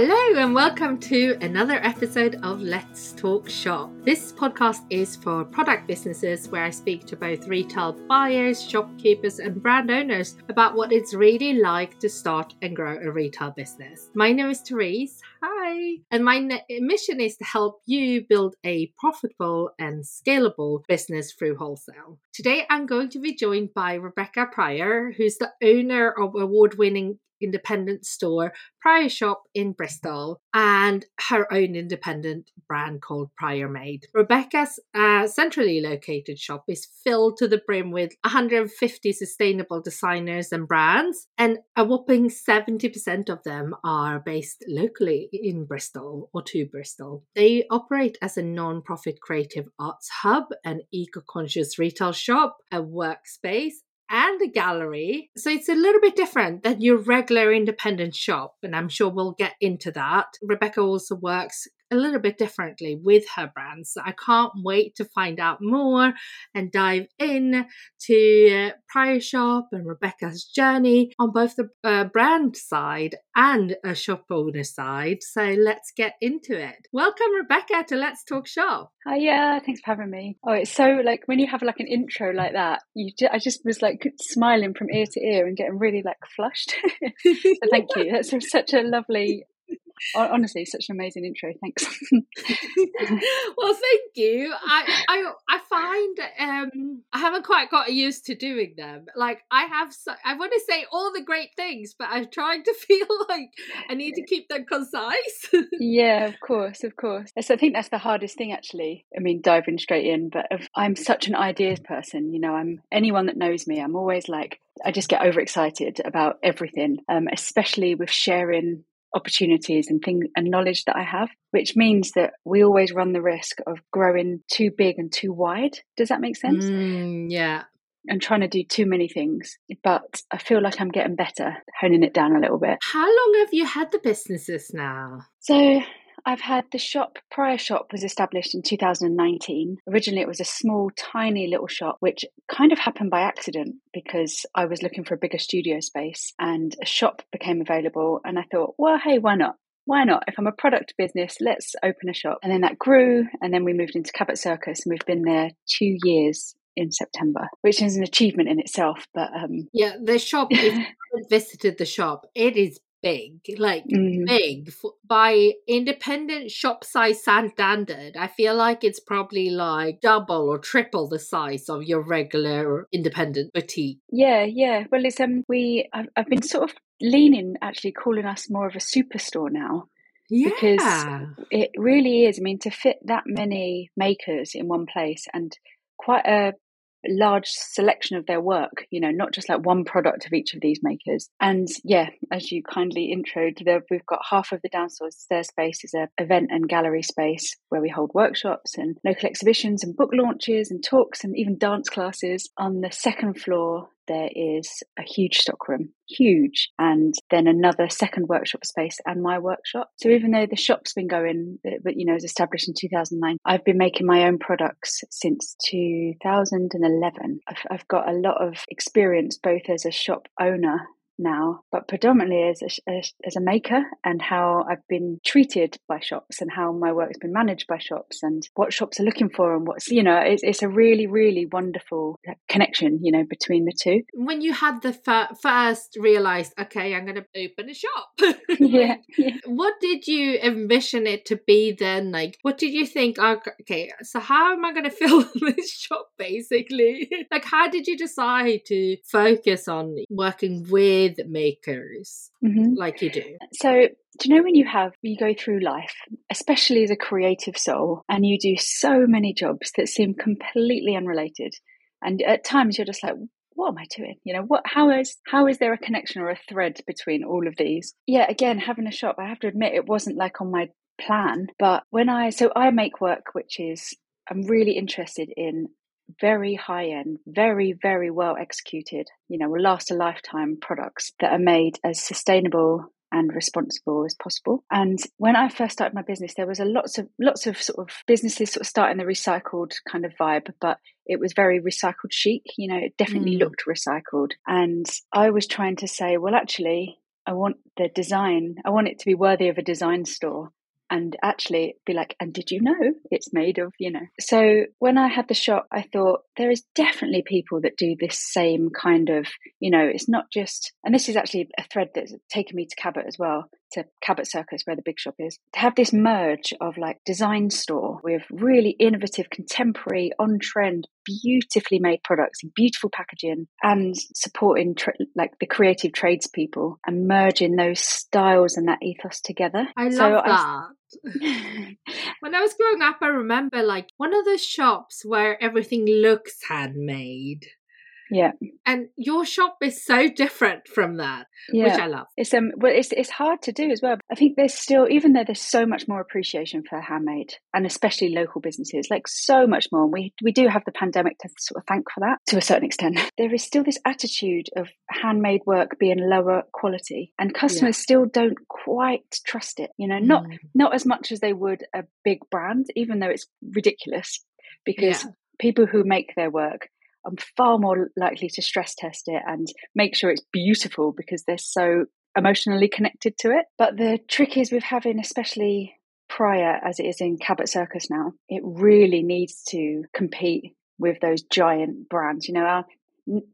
Hello, and welcome to another episode of Let's Talk Shop. This podcast is for product businesses where I speak to both retail buyers, shopkeepers, and brand owners about what it's really like to start and grow a retail business. My name is Therese. Hi. And my mission is to help you build a profitable and scalable business through wholesale. Today, I'm going to be joined by Rebecca Pryor, who's the owner of award winning independent store, Prior Shop in Bristol, and her own independent brand called Prior Made. Rebecca's uh, centrally located shop is filled to the brim with 150 sustainable designers and brands, and a whopping 70% of them are based locally in Bristol or to Bristol. They operate as a non profit creative arts hub, an eco conscious retail shop, a workspace, and a gallery. So it's a little bit different than your regular independent shop. And I'm sure we'll get into that. Rebecca also works a little bit differently with her brands. So I can't wait to find out more and dive in to Prior Shop and Rebecca's journey on both the uh, brand side and a shop owner side. So let's get into it. Welcome, Rebecca, to Let's Talk Shop. Hi, yeah, thanks for having me. Oh, it's so like when you have like an intro like that, you I just was like smiling from ear to ear and getting really like flushed. so thank you. That's such a lovely honestly such an amazing intro thanks. Well thank you. I i i find um i haven't quite got used to doing them. Like i have so, i want to say all the great things but i'm trying to feel like i need to keep them concise. Yeah of course of course. So i think that's the hardest thing actually. I mean diving straight in but i'm such an ideas person you know i'm anyone that knows me i'm always like I just get overexcited about everything, um, especially with sharing opportunities and things and knowledge that I have, which means that we always run the risk of growing too big and too wide. Does that make sense? Mm, yeah. And trying to do too many things. But I feel like I'm getting better, honing it down a little bit. How long have you had the businesses now? So I've had the shop, Prior Shop was established in 2019. Originally, it was a small, tiny little shop, which kind of happened by accident because I was looking for a bigger studio space and a shop became available. And I thought, well, hey, why not? Why not? If I'm a product business, let's open a shop. And then that grew. And then we moved into Cabot Circus and we've been there two years in September, which is an achievement in itself. But um, yeah, the shop, if you visited the shop, it is big, like mm. big by independent shop size standard. I feel like it's probably like double or triple the size of your regular independent boutique. Yeah, yeah. Well, it's um, we I've, I've been sort of leaning actually calling us more of a superstore now. Yeah. Because it really is. I mean, to fit that many makers in one place and quite a large selection of their work, you know, not just like one product of each of these makers. And yeah, as you kindly introed, there, we've got half of the downstairs space is a event and gallery space where we hold workshops and local exhibitions and book launches and talks and even dance classes. On the second floor, there is a huge stockroom, huge, and then another second workshop space and my workshop. So even though the shop's been going, uh, but you know, was established in 2009, I've been making my own products since 2011. I've, I've got a lot of experience both as a shop owner now, but predominantly as a, as a maker and how I've been treated by shops and how my work's been managed by shops and what shops are looking for and what's, you know, it's, it's a really, really wonderful connection, you know, between the two. When you had the fir- first realized, okay, I'm going to open a shop. yeah, yeah. What did you envision it to be then? Like, what did you think? Oh, okay, so how am I going to fill this shop basically? like, how did you decide to focus on working with with makers mm-hmm. like you do. So, do you know when you have, you go through life, especially as a creative soul, and you do so many jobs that seem completely unrelated? And at times you're just like, what am I doing? You know, what how is how is there a connection or a thread between all of these? Yeah, again, having a shop, I have to admit it wasn't like on my plan. But when I so I make work which is I'm really interested in very high end, very, very well executed, you know, will last a lifetime products that are made as sustainable and responsible as possible. And when I first started my business, there was a lots of lots of sort of businesses sort of starting the recycled kind of vibe, but it was very recycled chic. You know, it definitely mm. looked recycled. And I was trying to say, well, actually, I want the design, I want it to be worthy of a design store and actually be like, and did you know it's made of, you know? So when I had the shop, I thought there is definitely people that do this same kind of, you know, it's not just, and this is actually a thread that's taken me to Cabot as well, to Cabot Circus, where the big shop is, to have this merge of like design store with really innovative, contemporary, on trend, beautifully made products, beautiful packaging, and supporting tra- like the creative tradespeople and merging those styles and that ethos together. I love So that. I- when I was growing up, I remember like one of those shops where everything looks handmade. Yeah, And your shop is so different from that, yeah. which I love. It's um, well, it's it's hard to do as well. I think there's still, even though there's so much more appreciation for handmade, and especially local businesses, like so much more. We we do have the pandemic to sort of thank for that to a certain extent. There is still this attitude of handmade work being lower quality, and customers still don't quite trust it. You know, not Mm. not as much as they would a big brand, even though it's ridiculous because Yeah. people who make their work are far more likely to stress test it and make sure it's beautiful because they're so emotionally connected to it. But the trick is with having, especially prior as it is in Cabot Circus now, it really needs to compete with those giant brands. You know, our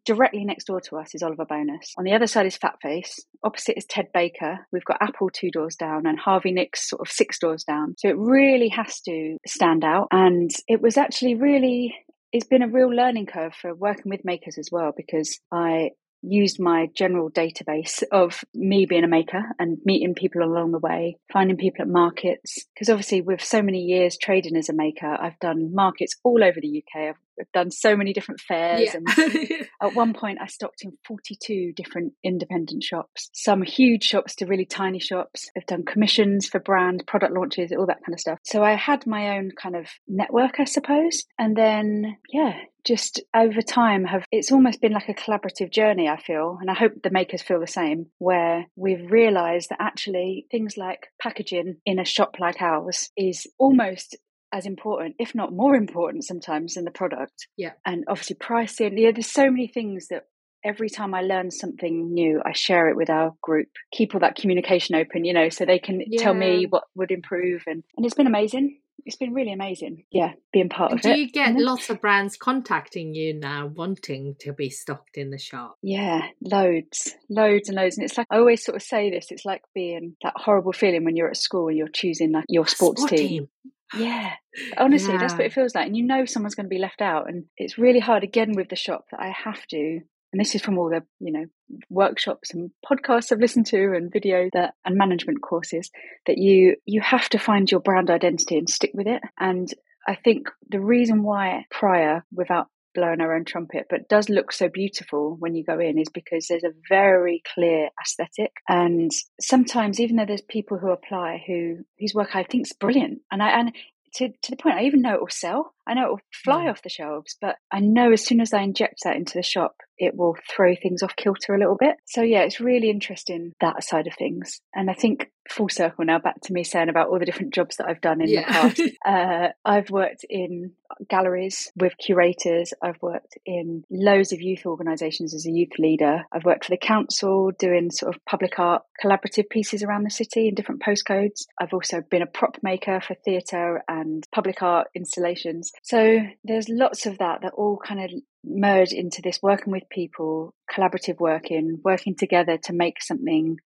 directly next door to us is Oliver Bonas. On the other side is Fat Face. Opposite is Ted Baker. We've got Apple two doors down and Harvey Nicks sort of six doors down. So it really has to stand out. And it was actually really it's been a real learning curve for working with makers as well because I used my general database of me being a maker and meeting people along the way, finding people at markets. Because obviously, with so many years trading as a maker, I've done markets all over the UK. I've, I've done so many different fairs. Yeah. And at one point, I stocked in 42 different independent shops, some huge shops to really tiny shops. I've done commissions for brand, product launches, all that kind of stuff. So I had my own kind of network, I suppose. And then, yeah, just over time have it's almost been like a collaborative journey i feel and i hope the makers feel the same where we've realized that actually things like packaging in a shop like ours is almost as important if not more important sometimes than the product. Yeah. and obviously pricing yeah there's so many things that every time i learn something new i share it with our group keep all that communication open you know so they can tell me what would improve and and it's been amazing it's been really amazing yeah being part of do it Do you get lots of brands contacting you now wanting to be stocked in the shop? Yeah, loads, loads and loads. And it's like, I always sort of say this it's like being that horrible feeling when you're at school and you're choosing like your sports Sport team. Yeah, honestly, that's what it feels like. And you know someone's going to be left out. And it's really hard again with the shop that I have to. And this is from all the, you know, workshops and podcasts I've listened to and videos that and management courses that you you have to find your brand identity and stick with it. And I think the reason why prior, without blowing our own trumpet, but does look so beautiful when you go in is because there's a very clear aesthetic. And sometimes, even though there's people who apply who whose work I think is brilliant, and I and to, to the point I even know it will sell. I know it will fly off the shelves, but I know as soon as I inject that into the shop, it will throw things off kilter a little bit. So yeah, it's really interesting that side of things. And I think full circle now back to me saying about all the different jobs that I've done in Yeah. the past. Uh, I've worked in galleries with curators. I've worked in loads of youth organisations as a youth leader. I've worked for the council doing sort of public art collaborative pieces around the city in different postcodes. I've also been a prop maker for theatre and public art installations. So there's lots of that that all kind of merge into this working with people, collaborative working, working together to make something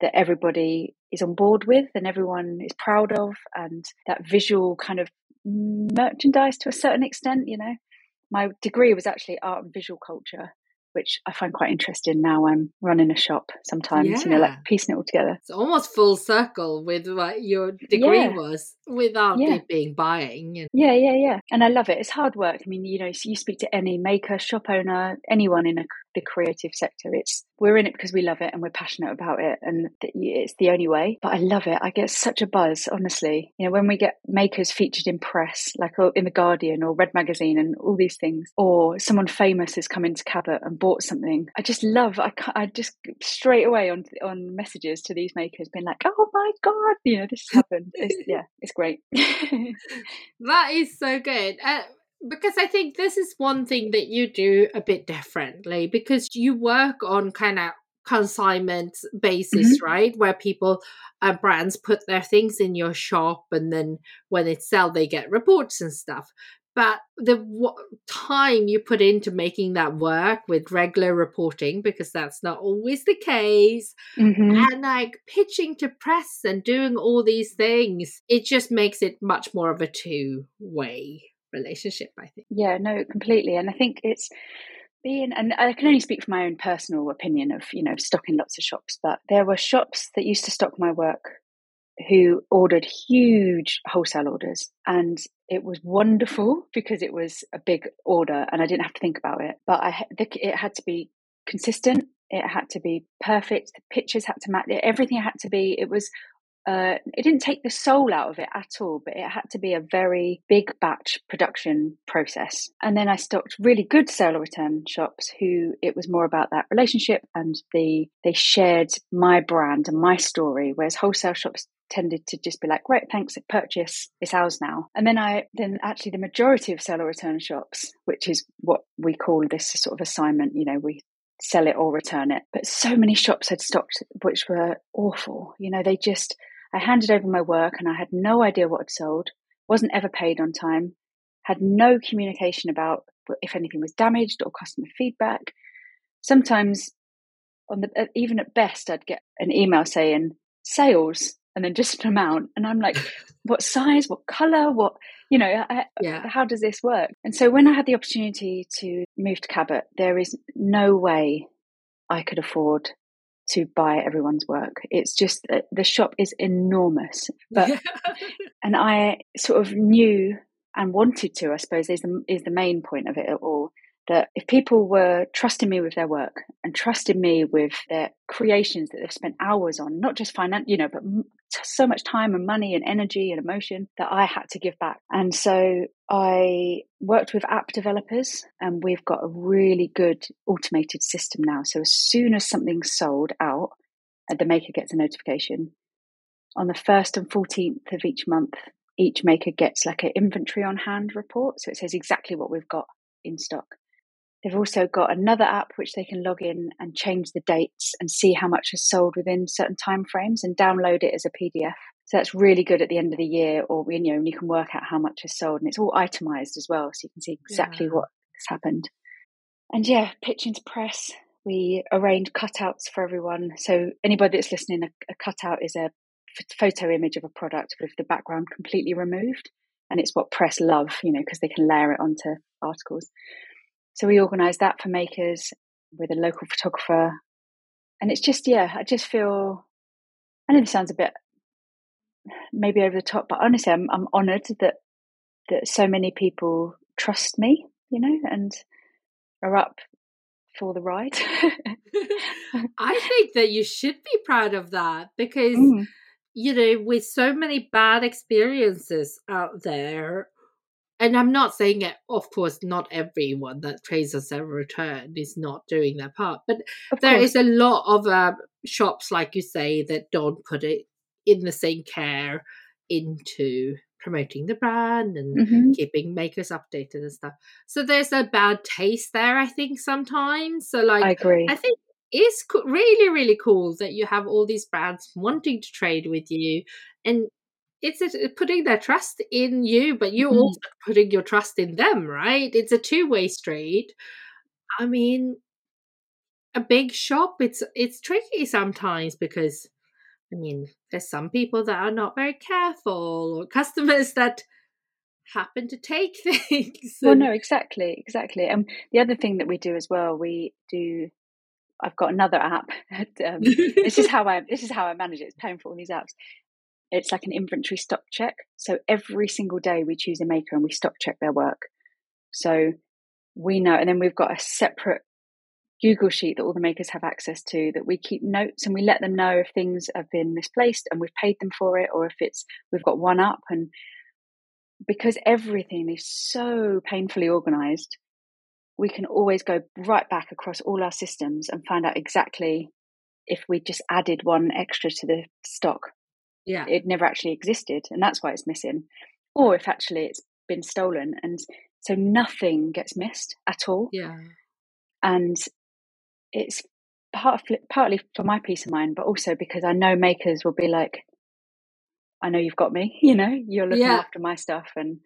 that everybody is on board with and everyone is proud of and that visual kind of merchandise to a certain extent you know. My degree was actually art and visual culture which i find quite interesting now i'm running a shop sometimes you know like piecing it all together It's almost full circle with what your degree Yeah. was without Yeah. it being buying. And Yeah, yeah, yeah. And I love it. It's hard work. I mean, you know, you speak to any maker, shop owner, anyone in a, the creative sector. It's we're in it because we love it and we're passionate about it, and it's the only way. But I love it. I get such a buzz, honestly. You know, when we get makers featured in press, like in the Guardian or Red Magazine, and all these things, or someone famous has come into Cabot and bought something. I just love. I I just straight away on on messages to these makers, being like, "Oh my god, you know, this happened." It's, yeah, it's great. that is so good. Uh, because I think this is one thing that you do a bit differently because you work on kind of consignment basis, mm-hmm. right? Where people and uh, brands put their things in your shop and then when it's sell they get reports and stuff but the w- time you put into making that work with regular reporting because that's not always the case mm-hmm. and like pitching to press and doing all these things it just makes it much more of a two way relationship i think yeah no completely and i think it's being and i can only speak from my own personal opinion of you know stocking lots of shops but there were shops that used to stock my work who ordered huge wholesale orders and it was wonderful because it was a big order and I didn't have to think about it. But I it had to be consistent. It had to be perfect. The pictures had to match. Everything had to be. It was. Uh, it didn't take the soul out of it at all, but it had to be a very big batch production process. And then I stocked really good sale or return shops who it was more about that relationship and the they shared my brand and my story, whereas wholesale shops tended to just be like, right, thanks, purchase, it's ours now. And then I, then actually the majority of sell or return shops, which is what we call this sort of assignment, you know, we sell it or return it. But so many shops had stocked, which were awful. You know, they just, I handed over my work and I had no idea what had sold, wasn't ever paid on time, had no communication about if anything was damaged or customer feedback. Sometimes on the even at best I'd get an email saying sales and then just an amount. And I'm like, what size, what color, what, you know, I, yeah. how does this work? And so when I had the opportunity to move to Cabot, there is no way I could afford to buy everyone's work. It's just the shop is enormous, but and I sort of knew and wanted to, I suppose, is the is the main point of it all that if people were trusting me with their work and trusting me with their creations that they've spent hours on, not just finance, you know, but so much time and money and energy and emotion that I had to give back. And so I worked with app developers and we've got a really good automated system now. So as soon as something's sold out, the maker gets a notification. On the 1st and 14th of each month, each maker gets like an inventory on hand report. So it says exactly what we've got in stock. They've also got another app which they can log in and change the dates and see how much is sold within certain time frames and download it as a PDF. So that's really good at the end of the year, or you know, you can work out how much is sold, and it's all itemized as well, so you can see exactly yeah. what has happened. And yeah, pitching to press. We arrange cutouts for everyone. So anybody that's listening, a, a cutout is a photo image of a product with the background completely removed, and it's what press love, you know, because they can layer it onto articles. So we organised that for makers with a local photographer. And it's just, yeah, I just feel, I know this sounds a bit maybe over the top, but honestly, I'm, I'm honoured that, that so many people trust me, you know, and are up for the ride. I think that you should be proud of that because, mm. you know, with so many bad experiences out there, and I'm not saying it, of course, not everyone that trades as a return is not doing their part, but of there course. is a lot of uh, shops, like you say, that don't put it in the same care into promoting the brand and mm-hmm. keeping makers updated and stuff. So there's a bad taste there, I think, sometimes. So, like, I agree. I think it's really, really cool that you have all these brands wanting to trade with you and it's a, putting their trust in you, but you're mm-hmm. also putting your trust in them, right? It's a two way street. I mean, a big shop, it's it's tricky sometimes because, I mean, there's some people that are not very careful or customers that happen to take things. Well, no, exactly, exactly. And um, the other thing that we do as well, we do. I've got another app. um, this is how I this is how I manage it. It's paying for all these apps it's like an inventory stock check. So every single day we choose a maker and we stock check their work. So we know, and then we've got a separate Google sheet that all the makers have access to that we keep notes and we let them know if things have been misplaced and we've paid them for it or if it's we've got one up and because everything is so painfully organized we can always go right back across all our systems and find out exactly if we just added one extra to the stock yeah it never actually existed and that's why it's missing or if actually it's been stolen and so nothing gets missed at all yeah and it's part of, partly for my peace of mind, but also because I know makers will be like, I know you've got me, you know, you're looking Yeah. after my stuff. And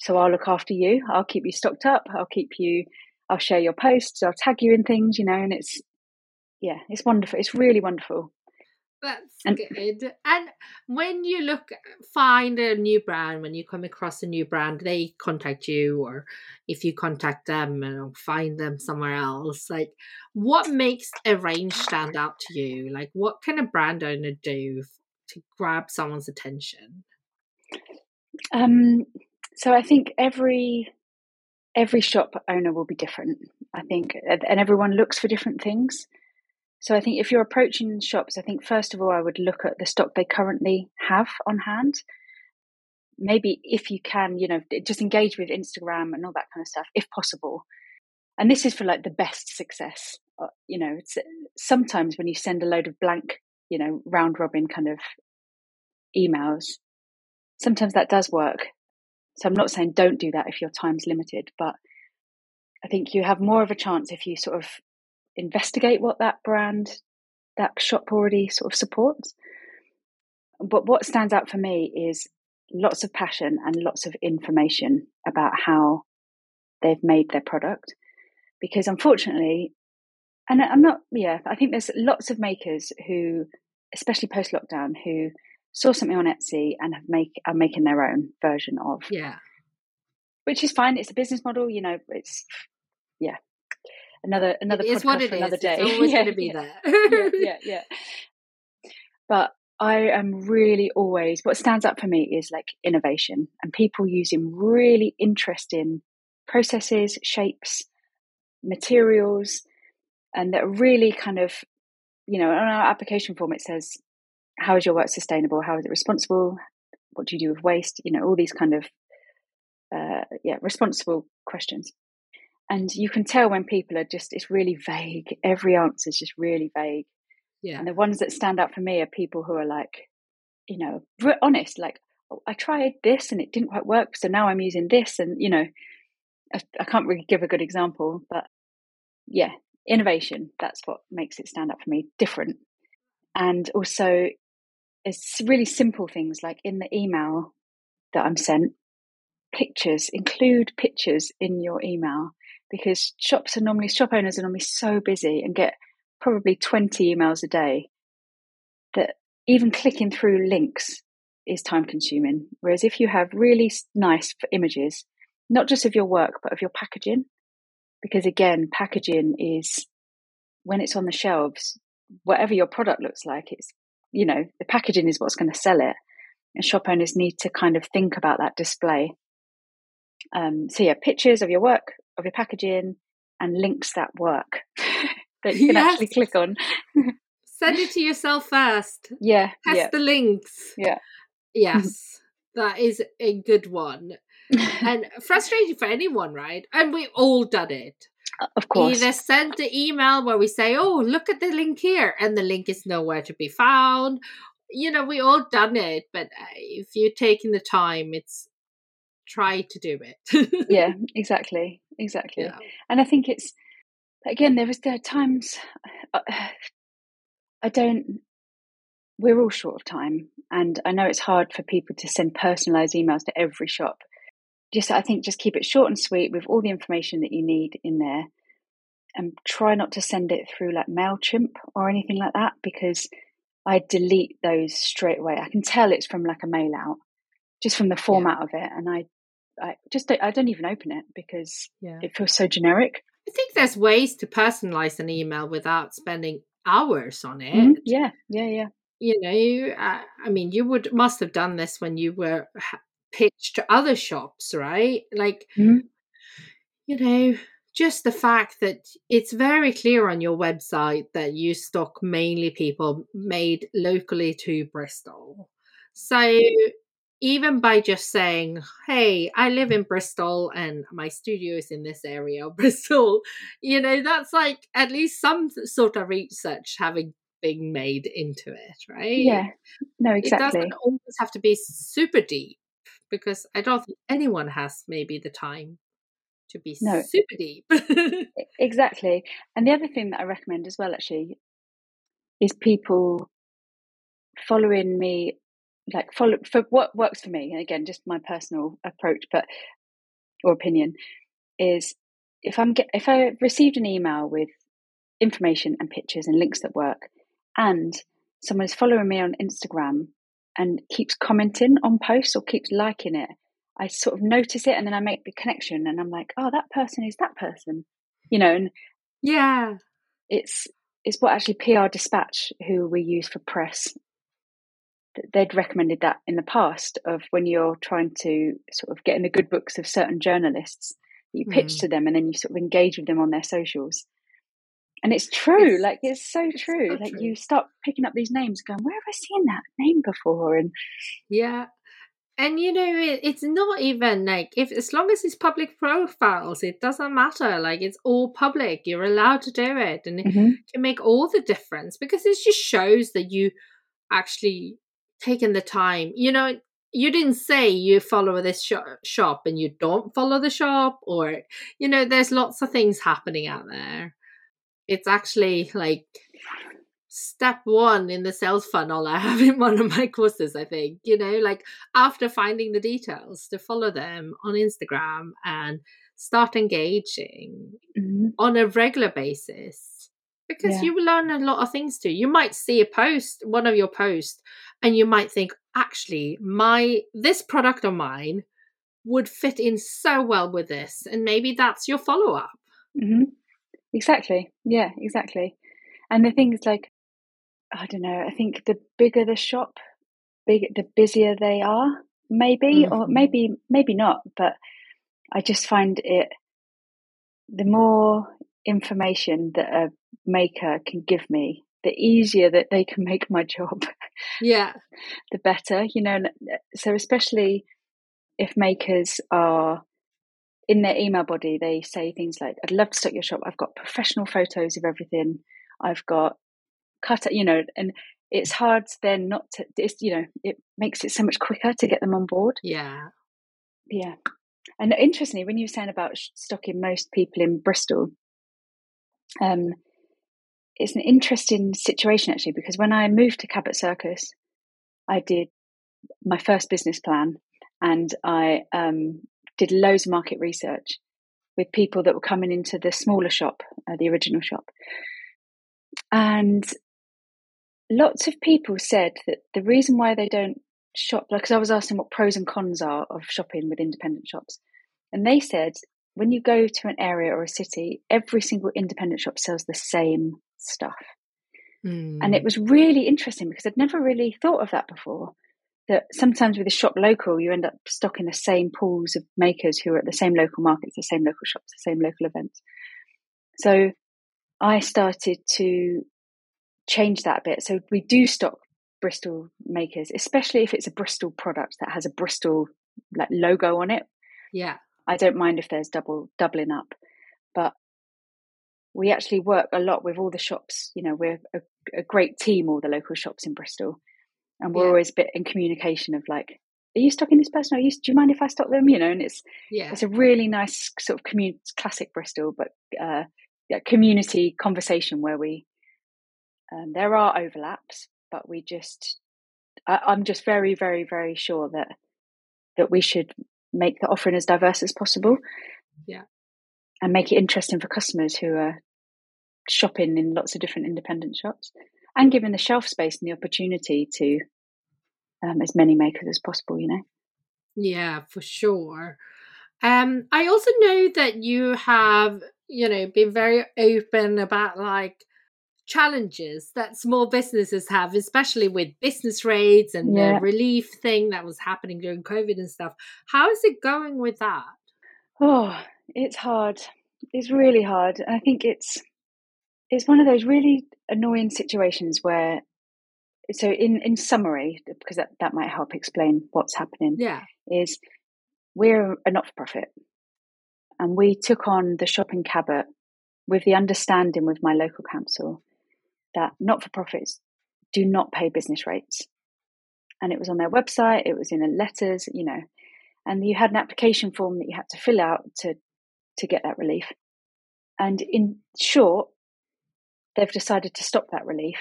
so I'll look after you. I'll keep you stocked up. I'll keep you, I'll share your posts. I'll tag you in things, you know, and it's, yeah, it's wonderful. It's really wonderful. That's And- good. And when you look, find a new brand, when you come across a new brand, they contact you, or if you contact them and find them somewhere else, like what makes a range stand out to you? Like, what can a brand owner do to grab someone's attention? Um, so I think every every shop owner will be different. I think, and and everyone looks for different things. So I think if you're approaching shops, I think first of all I would look at the stock they currently have on hand. Maybe if you can, you know, just engage with Instagram and all that kind of stuff, if possible. And this is for like the best success. Uh, You know, it's sometimes when you send a load of blank, you know, round robin kind of emails, sometimes that does work. So I'm not saying don't do that if your time's limited, but I think you have more of a chance if you sort of investigate what that brand, that shop already sort of supports. But what stands out for me is lots of passion and lots of information about how they've made their product. Because unfortunately, and I'm not, yeah, I think there's lots of makers who, especially post lockdown, who saw something on Etsy and have make are making their own version of, Yeah. which is fine. It's a business model, you know. It's yeah, another another It is podcast what it for another is. day. It's always Yeah, going to be yeah, there. yeah, yeah, yeah. But I am really always what stands up for me is like innovation and people using really interesting processes, shapes, materials, and that really kind of, you know, on our application form it says, "How is your work sustainable? How is it responsible? What do you do with waste?" You know, all these kind of, uh, yeah, responsible questions. And you can tell when people are just, it's really vague. Every answer is just really vague. yeah. And the ones that stand out for me are people who are like, you know, honest, like, oh, I tried this and it didn't quite work. So now I'm using this. And, you know, I, I can't really give a good example, but yeah, innovation. That's what makes it stand out for me. Different. And also, it's really simple things like in the email that I'm sent, pictures, include pictures in your email because shops are normally, shop owners are normally so busy and get probably 20 emails a day that even clicking through links is time consuming. Whereas if you have really nice images, not just of your work, but of your packaging, because again, packaging is when it's on the shelves, whatever your product looks like, it's, you know, the packaging is what's going to sell it. And shop owners need to kind of think about that display. Um, so yeah, pictures of your work, of your packaging, and links that work that you can actually click on. Send it to yourself first. Yeah, Test yeah, the links. yeah. Yes, that is a good one. And frustrating for anyone, right? And we've all done it. of course. Either send the email where we say, oh, look at the link here, and the link is nowhere to be found. You know, we all done it, but uh, if you're taking the time, it's try to do it. yeah, exactly, exactly. Yeah. And I think it's again there was there are times uh, I don't. We're all short of time, and I know it's hard for people to send personalised emails to every shop. Just I think just keep it short and sweet with all the information that you need in there, and try not to send it through like Mailchimp or anything like that because I delete those straight away. I can tell it's from like a mail out just from the format of it, and I, I just don't, I don't even open it because Yeah. it feels so generic. I think there's ways to personalize an email without spending hours on it. Mhm. Yeah, yeah, yeah. You know, you, uh, I mean, you would must have done this when you were pitched to other shops, right? Like, Mhm. you know, just the fact that it's very clear on your website that you stock mainly people made locally to Bristol. So even by just saying, hey, I live in Bristol and my studio is in this area of Bristol, you know, that's like at least some sort of research having been made into it, right? Yeah, no, exactly. It doesn't always have to be super deep because I don't think anyone has maybe the time to be No. super deep. Exactly. And the other thing that I recommend as well, actually, is people following me like follow for what works for me and again just my personal approach but or opinion is if i'm get if i received an email with information and pictures and links that work and someone is following me on instagram and keeps commenting on posts or keeps liking it i sort of notice it and then i make the connection and i'm like oh that person is that person you know and yeah. it's it's what actually pr dispatch who we use for press they'd recommended that in the past of when you're trying to sort of get in the good books of certain journalists you pitch mm. to them and then you sort of engage with them on their socials and it's true it's, like it's so it's true so like true. you start picking up these names going where have i seen that name before and yeah and you know it, it's not even like if as long as it's public profiles it doesn't matter like it's all public you're allowed to do it and mm-hmm. it can make all the difference because it just shows that you actually taken the time. You know, you didn't say you follow this sh- shop and you don't follow the shop, or, you know, there's lots of things happening out there. It's actually like step one in the sales funnel I have in one of my courses, I think. You know, like after finding the details to follow them on Instagram and start engaging mm-hmm. on a regular basis because yeah. you learn a lot of things too. You might see a post, one of your posts, and you might think actually my this product of mine would fit in so well with this and maybe that's your follow-up mm-hmm. exactly yeah exactly and the thing is like i don't know i think the bigger the shop big the busier they are maybe mm-hmm. or maybe maybe not but i just find it the more information that a maker can give me the easier that they can make my job yeah. the better you know so especially if makers are in their email body they say things like i'd love to stock your shop. I've got professional photos of everything. I've got cut you know and it's hard then not to you know it makes it so much quicker to get them on board. Yeah. Yeah. And interestingly when you were saying about stocking most people in bristol um it's an interesting situation actually because when I moved to Cabot Circus, I did my first business plan and I um, did loads of market research with people that were coming into the smaller shop, uh, the original shop. And lots of people said that the reason why they don't shop, because I was asking what pros and cons are of shopping with independent shops. And they said when you go to an area or a city, every single independent shop sells the same stuff. Mm. And it hmm. was really interesting because I'd never really thought of that before. That sometimes with a shop local, you end up stocking the same pools of makers who are at the same local markets, the same local shops, the same local events. So I started to change that a bit. So we do stock Bristol makers, especially if it's a Bristol product that has a Bristol like logo on it. Yeah. I don't mind if there's double doubling up. But we actually work a lot with all the shops. You know, we're a, a great team, all the local shops in Bristol, and we're yeah. always a bit in communication of like, are you stocking this person? Are you, do you mind if I stock them? You know, and it's yeah, it's a really nice sort of community, classic Bristol, but uh, yeah, community conversation where we um, there are overlaps, but we just I, I'm just very, very, very sure that that we should make the offering as diverse as possible. Yeah. And make it interesting for customers who are shopping in lots of different independent shops and giving the shelf space and the opportunity to um, as many makers as possible, you know? Yeah, for sure. Um, I also know that you have, you know, been very open about like challenges that small businesses have, especially with business rates and yeah. the relief thing that was happening during COVID and stuff. How is it going with that? Oh, it's hard. It's really hard. I think it's it's one of those really annoying situations where so in in summary because that, that might help explain what's happening yeah is we're a not-for-profit and we took on the shopping cabot with the understanding with my local council that not-for-profits do not pay business rates and it was on their website it was in the letters you know and you had an application form that you had to fill out to to get that relief and in short they've decided to stop that relief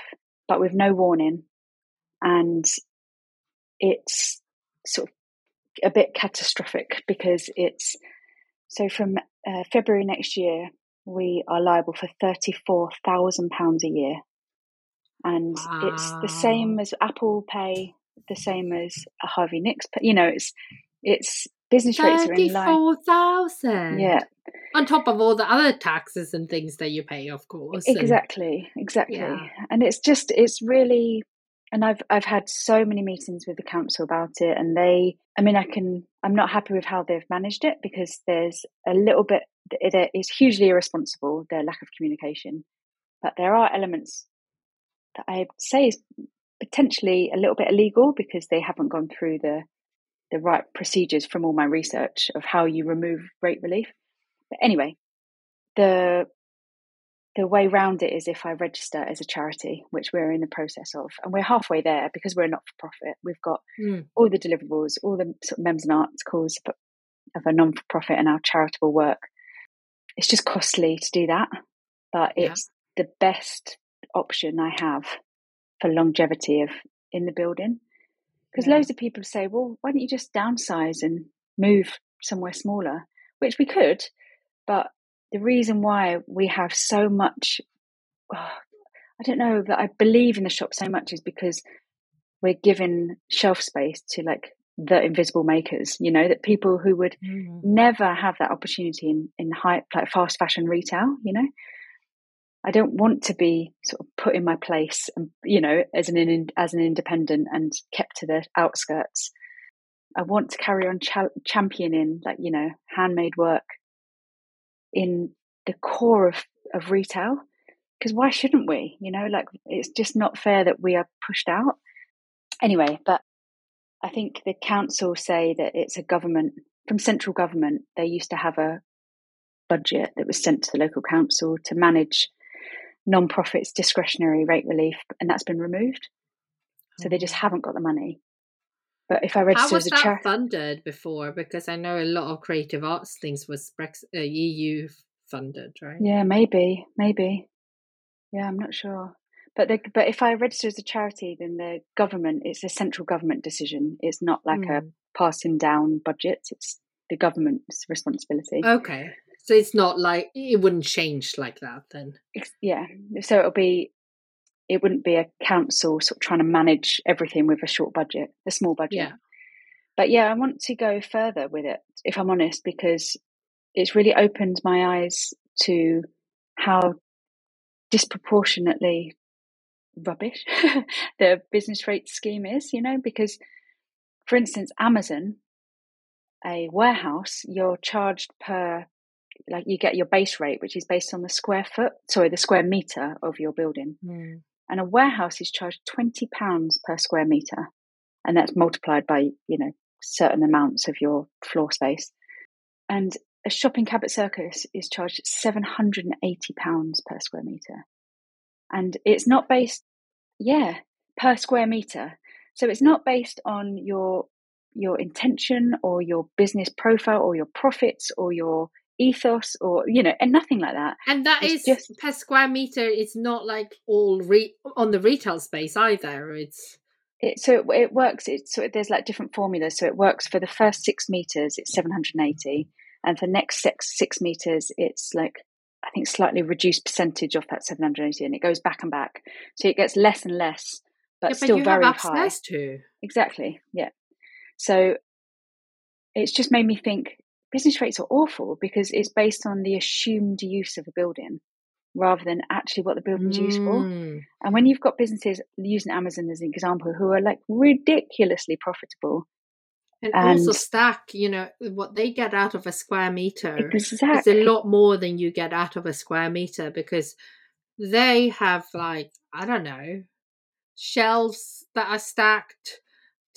but with no warning. And it's sort of a bit catastrophic because it's so from uh, February next year, we are liable for £34,000 a year. And wow. it's the same as Apple Pay, the same as a Harvey Nicks. You know, it's, it's business rates are in line. 34,000? Yeah. On top of all the other taxes and things that you pay, of course. Exactly, and, exactly. Yeah. And it's just, it's really, and I've I've had so many meetings with the council about it, and they, I mean, I can, I'm not happy with how they've managed it because there's a little bit, it is hugely irresponsible their lack of communication, but there are elements that I say is potentially a little bit illegal because they haven't gone through the the right procedures from all my research of how you remove rate relief. But anyway, the the way round it is if I register as a charity, which we're in the process of, and we're halfway there because we're not for profit. We've got mm. all the deliverables, all the sort of members and articles of a non for profit and our charitable work. It's just costly to do that, but yeah. it's the best option I have for longevity of in the building. Because yeah. loads of people say, well, why don't you just downsize and move somewhere smaller? Which we could, but the reason why we have so much oh, I don't know that I believe in the shop so much is because we're given shelf space to like the invisible makers, you know, that people who would mm. never have that opportunity in, in high, like fast fashion retail, you know. I don't want to be sort of put in my place and, you know, as an, as an independent and kept to the outskirts. I want to carry on cha- championing like, you know, handmade work in the core of, of retail. Because why shouldn't we? You know like it's just not fair that we are pushed out. Anyway but i think the council say that it's a government from central government they used to have a budget that was sent to the local council to manage non-profits discretionary rate relief and that's been removed so they just oh. haven't got the money but if I register How was as a that charity, funded before? Because I know a lot of creative arts things was Brexit, uh, EU funded, right? Yeah, maybe, maybe. Yeah, I'm not sure. But the, but if I register as a charity, then the government it's a central government decision. It's not like mm. a hmm. passing down budget. It's the government's responsibility. Okay, so it's not like it wouldn't change like that then. Yeah, so it'll be it wouldn't be a council sort of trying to manage everything with a short budget, a small budget. Yeah. But yeah, I want to go further with it, if I'm honest, because it's really opened my eyes to how disproportionately rubbish the business rate scheme is, you know, because for instance, Amazon, a warehouse, you're charged per like you get your base rate, which is based on the square foot, sorry, the square meter of your building. Mm and a warehouse is charged twenty pounds per square meter, and that's multiplied by you know certain amounts of your floor space. And a shopping Cabot Circus is charged seven hundred and eighty pounds per square meter, and it's not based, yeah, per square meter. So it's not based on your your intention or your business profile or your profits or your ethos or you know and nothing like that. And that it's is just per square meter it's not like all re- on the retail space either. It's it so it, it works it's so there's like different formulas. So it works for the first six meters it's 780 and for next six six meters it's like i think slightly reduced percentage of that 780 and it goes back and back. So it gets less and less but, yeah, but still very high. to. exactly yeah. So it's just made me think business rates are awful because it's based on the assumed use of a building rather than actually what the building's mm. used for. Mm. And when you've got businesses using Amazon as an example who are like ridiculously profitable. And, and also stack, you know, what they get out of a square meter exactly. is a lot more than you get out of a square meter because they have like, I don't know, shelves that are stacked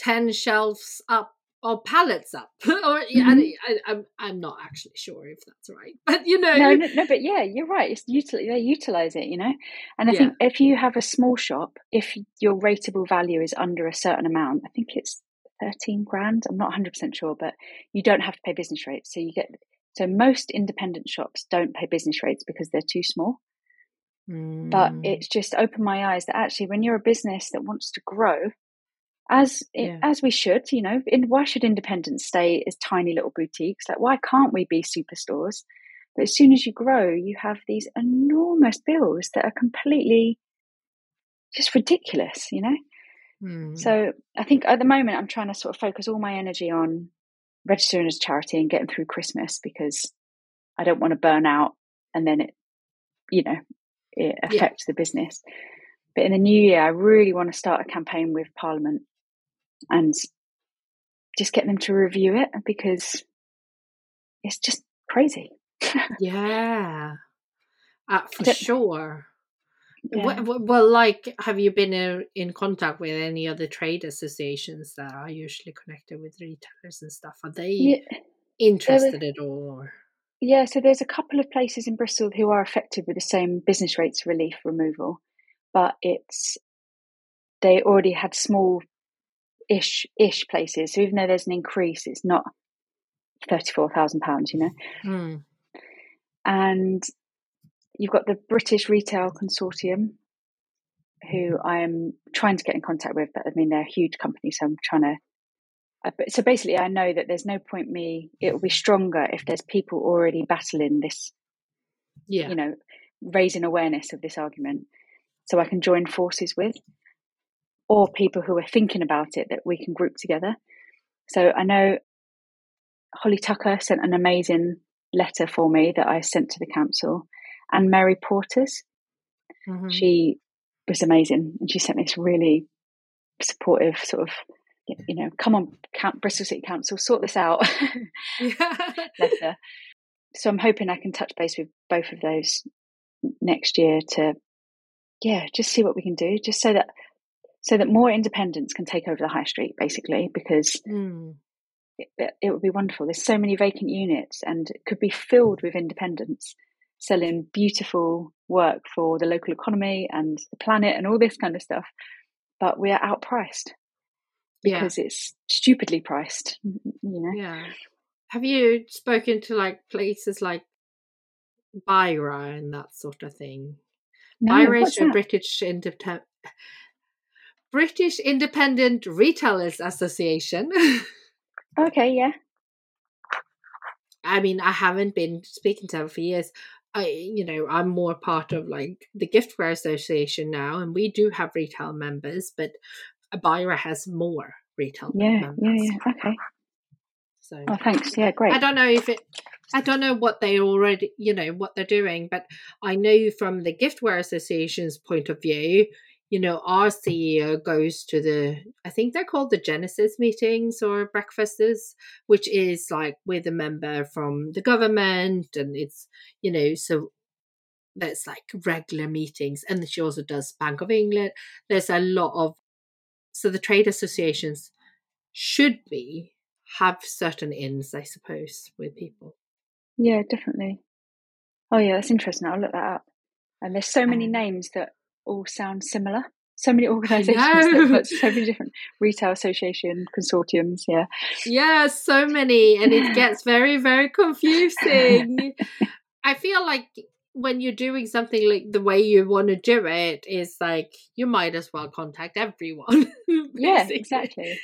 10 shelves up or pallets up or mm-hmm. I, am I'm, I'm not actually sure if that's right but you know no, no, no but yeah you're right it's util- they utilize it you know and i yeah. think if you have a small shop if your rateable value is under a certain amount i think it's 13 grand i'm not 100% sure but you don't have to pay business rates so you get so most independent shops don't pay business rates because they're too small But Mm. it's just opened my eyes that actually, when you're a business that wants to grow, as Yeah. as we should, you know, in, why should independents stay as tiny little boutiques? Like, why can't we be superstores? But as soon as you grow, you have these enormous bills that are completely just ridiculous, you know. Mm. So I think at the moment I'm trying to sort of focus all my energy on registering as a charity and getting through Christmas because I don't want to burn out and then it, you know, it Yeah. affects the business. But in the new year, I really want to start a campaign with Parliament and just get them to review it because it's just crazy. Yeah, uh, for sure. Yeah. Well, well- like, have you been uh, in contact with any other trade associations that are usually connected with retailers and stuff? Are they Yeah, interested at all? Or? yeah, so there's a couple of places in Bristol who are affected with the same business rates relief removal, but it's they already had small ish ish places. So even though there's an increase, it's not thirty four thousand pounds, you know. Hmm. And you've got the British Retail Consortium, who I am trying to get in contact with, but I mean they're a huge company, so I'm trying to. uh, but- So basically, I know that there's no point me. It will be stronger if there's people already battling this, Yeah. you know, raising awareness of this argument, so I can join forces with, or people who are thinking about it that we can group together. So I know Holly Tucker sent an amazing letter for me that I sent to the council, and Mary Portas. Mhm. She was amazing, and she sent me this really supportive sort of, you know, come on, Count Bristol City Council, sort this out Yeah. letter. So I'm hoping I can touch base with both of those next year to, yeah, just see what we can do, just so that so that more independents can take over the high street, basically, because Hmm. it, it would be wonderful. There's so many vacant units, and it could be filled with independents selling beautiful work for the local economy and the planet and all this kind of stuff. But we are outpriced Yeah. because it's stupidly priced. You know, Yeah. Have you spoken to like places like Bira and that sort of thing? no, Bira is a? British independent British Independent Retailers Association. Okay, yeah, I mean, I haven't been speaking to them for years. I, you know, I'm more part of like the Giftware Association now, and we do have retail members, but Bira has more retail yeah, members. yeah, yeah. Okay. So Oh, thanks. Yeah, great. I don't know if it. I don't know what they already, you know, what they're doing, but I know from the Giftware Association's point of view, you know, our CEO goes to the, I think they're called the Genesis meetings or breakfasts, which is like with a member from the government, and it's, you know, so there's like regular meetings, and she also does Bank of England. There's a lot of, so the trade associations should be have certain ins, I suppose, with people. Yeah, definitely. Oh, yeah, that's interesting. I'll look that up. And there's so many Um, names that all sound similar. So many organisations that know. have got so many different retail association consortiums. Yeah, Yeah, so many, and it gets very, very confusing. I feel like when you're doing something like the way you want to do it is like you might as well contact everyone. yeah, exactly,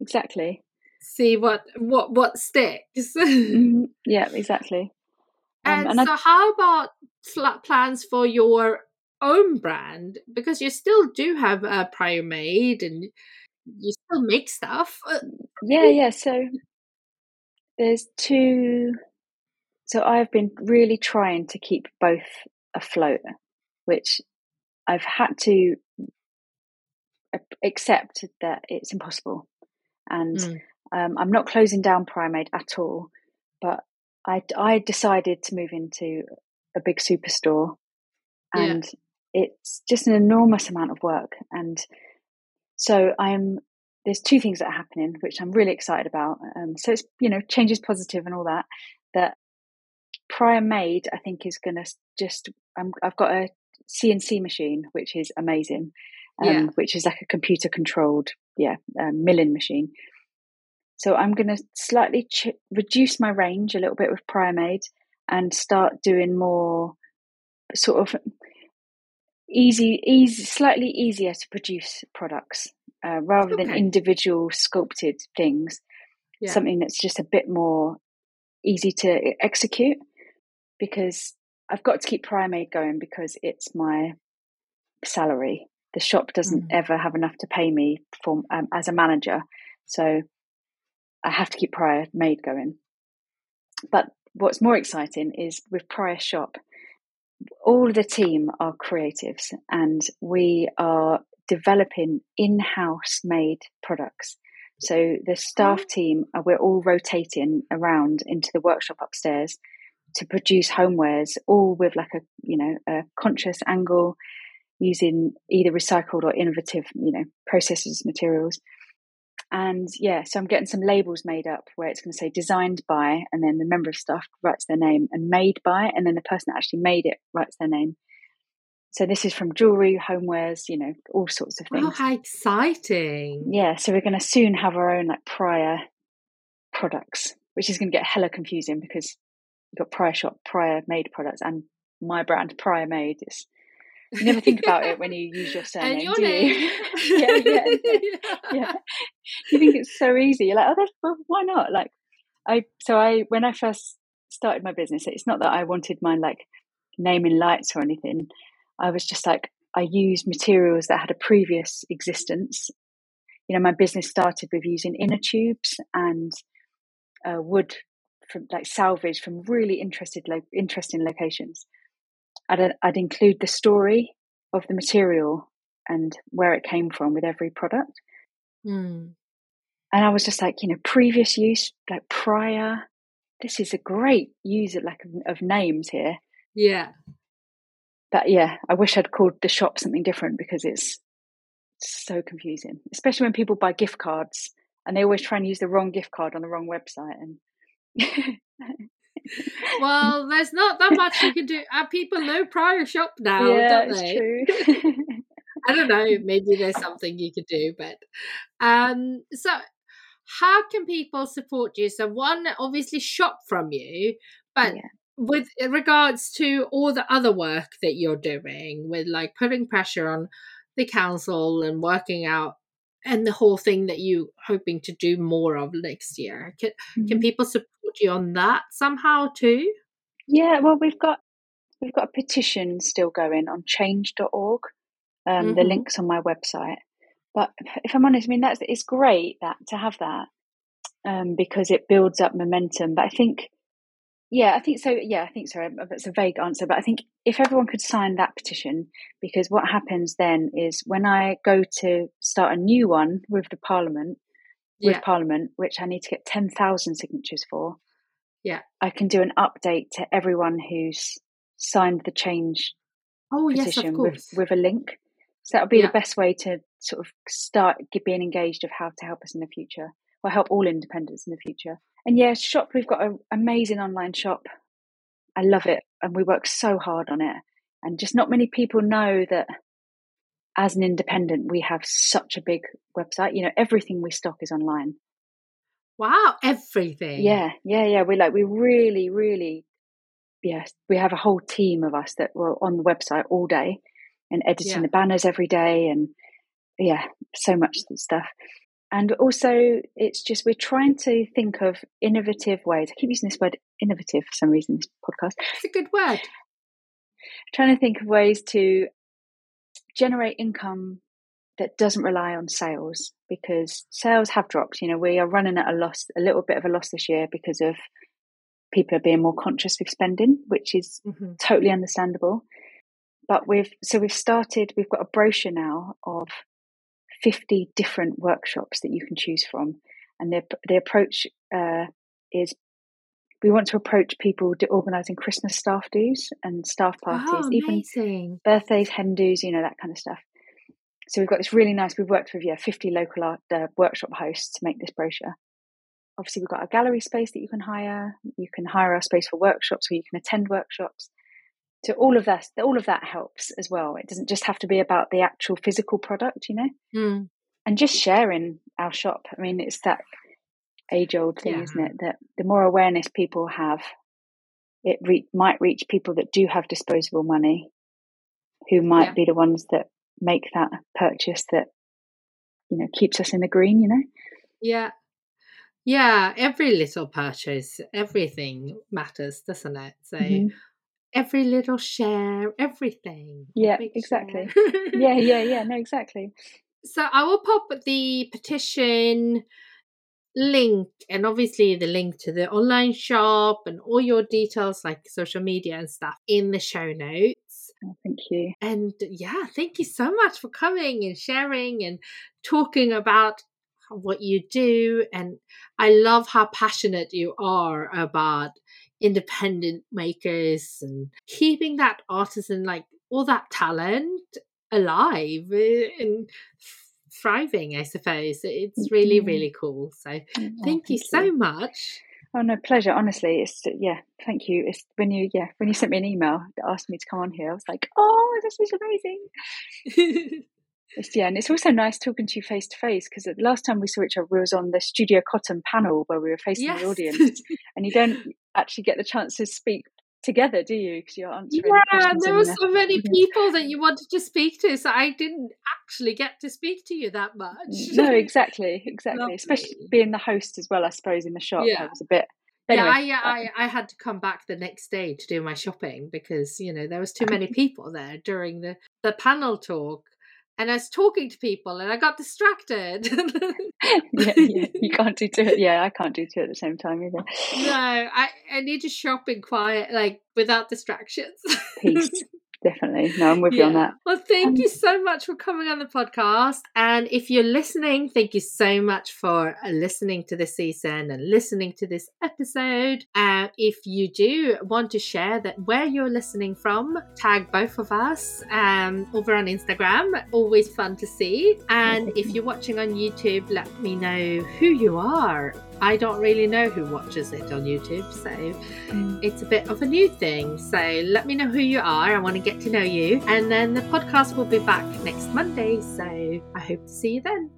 exactly. See what what what sticks. Mhm. Yeah, exactly. Um, and, and I, so, how about plans for your own brand? Because you still do have a prior made, and you still make stuff. Uh, yeah, yeah. So there's two. So I've been really trying to keep both afloat, which I've had to accept that it's impossible. And Mm. um, I'm not closing down Prior Made at all, but I, I decided to move into a big superstore, Yeah. It's just an enormous amount of work. And so I'm there's two things that are happening, which I'm really excited about. Um, so it's you know changes positive and all that. That prior made, I think, is going to just. I'm, I've got a CNC machine, which is amazing, um, Yeah. which is like a computer controlled, yeah, um, milling machine. So I'm going to slightly ch- reduce my range a little bit with prior made and start doing more sort of easy, easy, slightly easier to produce products uh, rather okay. than individual sculpted things. Yeah. Something that's just a bit more easy to execute because I've got to keep Prior Made going because it's my salary. The shop doesn't mm. ever have enough to pay me for um, as a manager, so I have to keep Prior Made going. But what's more exciting is with Prior Shop, all the team are creatives, and we are developing in-house made products. So the staff oh. team, uh, we're all rotating around into the workshop upstairs to produce homewares, all with like a you know a conscious angle, using either recycled or innovative you know processes materials. And yeah, so I'm getting some labels made up where it's going to say designed by, and then the member of staff writes their name, and made by, and then the person that actually made it writes their name. So this is from jewelry, homewares, you know, all sorts of things. Oh, how exciting! Yeah, so we're going to soon have our own like prior products, which is going to get hella confusing because you've got prior shop, prior made products, and my brand, prior made. It's you never think about it when you use your surname, your do name. you? yeah, yeah, yeah, yeah, You think it's so easy. You're like, oh, well, why not? Like, I so I when I first started my business, it's not that I wanted my like name in lights or anything. I was just like, I used materials that had a previous existence. You know, my business started with using inner tubes and uh, wood from like salvage from really interested, like interesting locations. I'd, I'd include the story of the material and where it came from with every product. Mm. And I was just like, you know, previous use, like prior. This is a great use of like of names here. Yeah but yeah, I wish I'd called the shop something different because it's so confusing, especially when people buy gift cards and they always try and use the wrong gift card on the wrong website. And well, there's not that much you can do. Uh, people know prior shop now, yeah, don't they? True. I don't know. Maybe there's something you could do, but um, so how can people support you? So one, obviously, shop from you, but yeah with regards to all the other work that you're doing with like putting pressure on the council and working out and the whole thing that you hoping to do more of next year can, mm-hmm. can people support you on that somehow too yeah well we've got we've got a petition still going on change.org um, mm-hmm. the links on my website but if i'm honest i mean that's it's great that to have that um, because it builds up momentum but i think yeah, I think so. Yeah, I think so. Um, uh, that's a vague answer, but I think if everyone could sign that petition, because what happens then is when I go to start a new one with the Parliament, with yeah. Parliament, which I need to get 10,000 signatures for, yeah, I can do an update to everyone who's signed the change oh, petition yes, with, with a link. So that'll be yeah. the best way to sort of start being engaged of how to help us in the future, or help all independents in the future and yeah, shop, we've got an amazing online shop. I love it. And we work so hard on it. And just not many people know that as an independent, we have such a big website. You know, everything we stock is online. Wow, everything. Yeah, yeah, yeah. We like, we really, really, yes, we have a whole team of us that were on the website all day and editing yeah. the banners every day. And yeah, so much stuff and also it's just we're trying to think of innovative ways. I keep using this word innovative for some reason this podcast. It's a good word. Trying to think of ways to generate income that doesn't rely on sales because sales have dropped. You know we are running at a loss a little bit of a loss this year because of people are being more conscious with spending which is mm-hmm. totally understandable. But we've so we've started we've got a brochure now of 50 different workshops that you can choose from. And the, the approach uh, is we want to approach people organising Christmas staff dues and staff parties, oh, even birthdays, hen dues, you know, that kind of stuff. So we've got this really nice, we've worked with yeah, 50 local art, uh, workshop hosts to make this brochure. Obviously, we've got a gallery space that you can hire. You can hire our space for workshops where you can attend workshops so all of that all of that helps as well it doesn't just have to be about the actual physical product you know mm. and just sharing our shop i mean it's that age old thing yeah. isn't it that the more awareness people have it re- might reach people that do have disposable money who might Yeah. be the ones that make that purchase that you know keeps us in the green. You know. Yeah. Yeah, every little purchase, everything matters, doesn't it? So Mhm. Every little share, everything. Yeah, exactly. Yeah, yeah, yeah. No, exactly. So I will pop the petition link and obviously the link to the online shop and all your details like social media and stuff in the show notes. Oh, thank you. And yeah, thank you so much for coming and sharing and talking about what you do. And I love how passionate you are about independent makers and keeping that artisan, like all that talent alive eh, and thriving, I suppose. It's really, really cool. So Oh, thank you so much. Oh no, pleasure. Honestly, it's yeah. Thank you. It's when you yeah when you sent me an email that asked me to come on here, I was like, oh, this is amazing. It's, yeah, and it's also nice talking to you face to face because the last time we saw each other, we was on the Studio Cotton panel where we were facing yes. the audience, and you don't actually get the chance to speak together, do you? Because you're answering Yeah, there were so many people that you wanted to speak to, so I didn't actually get to speak to you that much. No, exactly, exactly. Especially being the host as well, I suppose, in the shop. Yeah. I was a bit. Anyway, yeah, I, I I had to come back the next day to do my shopping because you know there was too many people there during the the panel talk, and I was talking to people and I got distracted. yeah, yeah, you can't do two. Yeah, I can't do two at the same time either. no, I I need to shop in quiet, like without distractions. Peace, definitely. No, I'm with you on that. Well, thank Um, you so much for coming on the podcast. And if you're listening, thank you so much for uh, listening to this season and listening to this episode. Uh, if you do want to share that where you're listening from, tag both of us um, over on Instagram. Always fun to see. And if you're watching on YouTube, let me know who you are. I don't really know who watches it on YouTube, so Mm. it's a bit of a new thing. So let me know who you are. I want to get to know you. And then the podcast will be back next Monday. So I hope to see you then.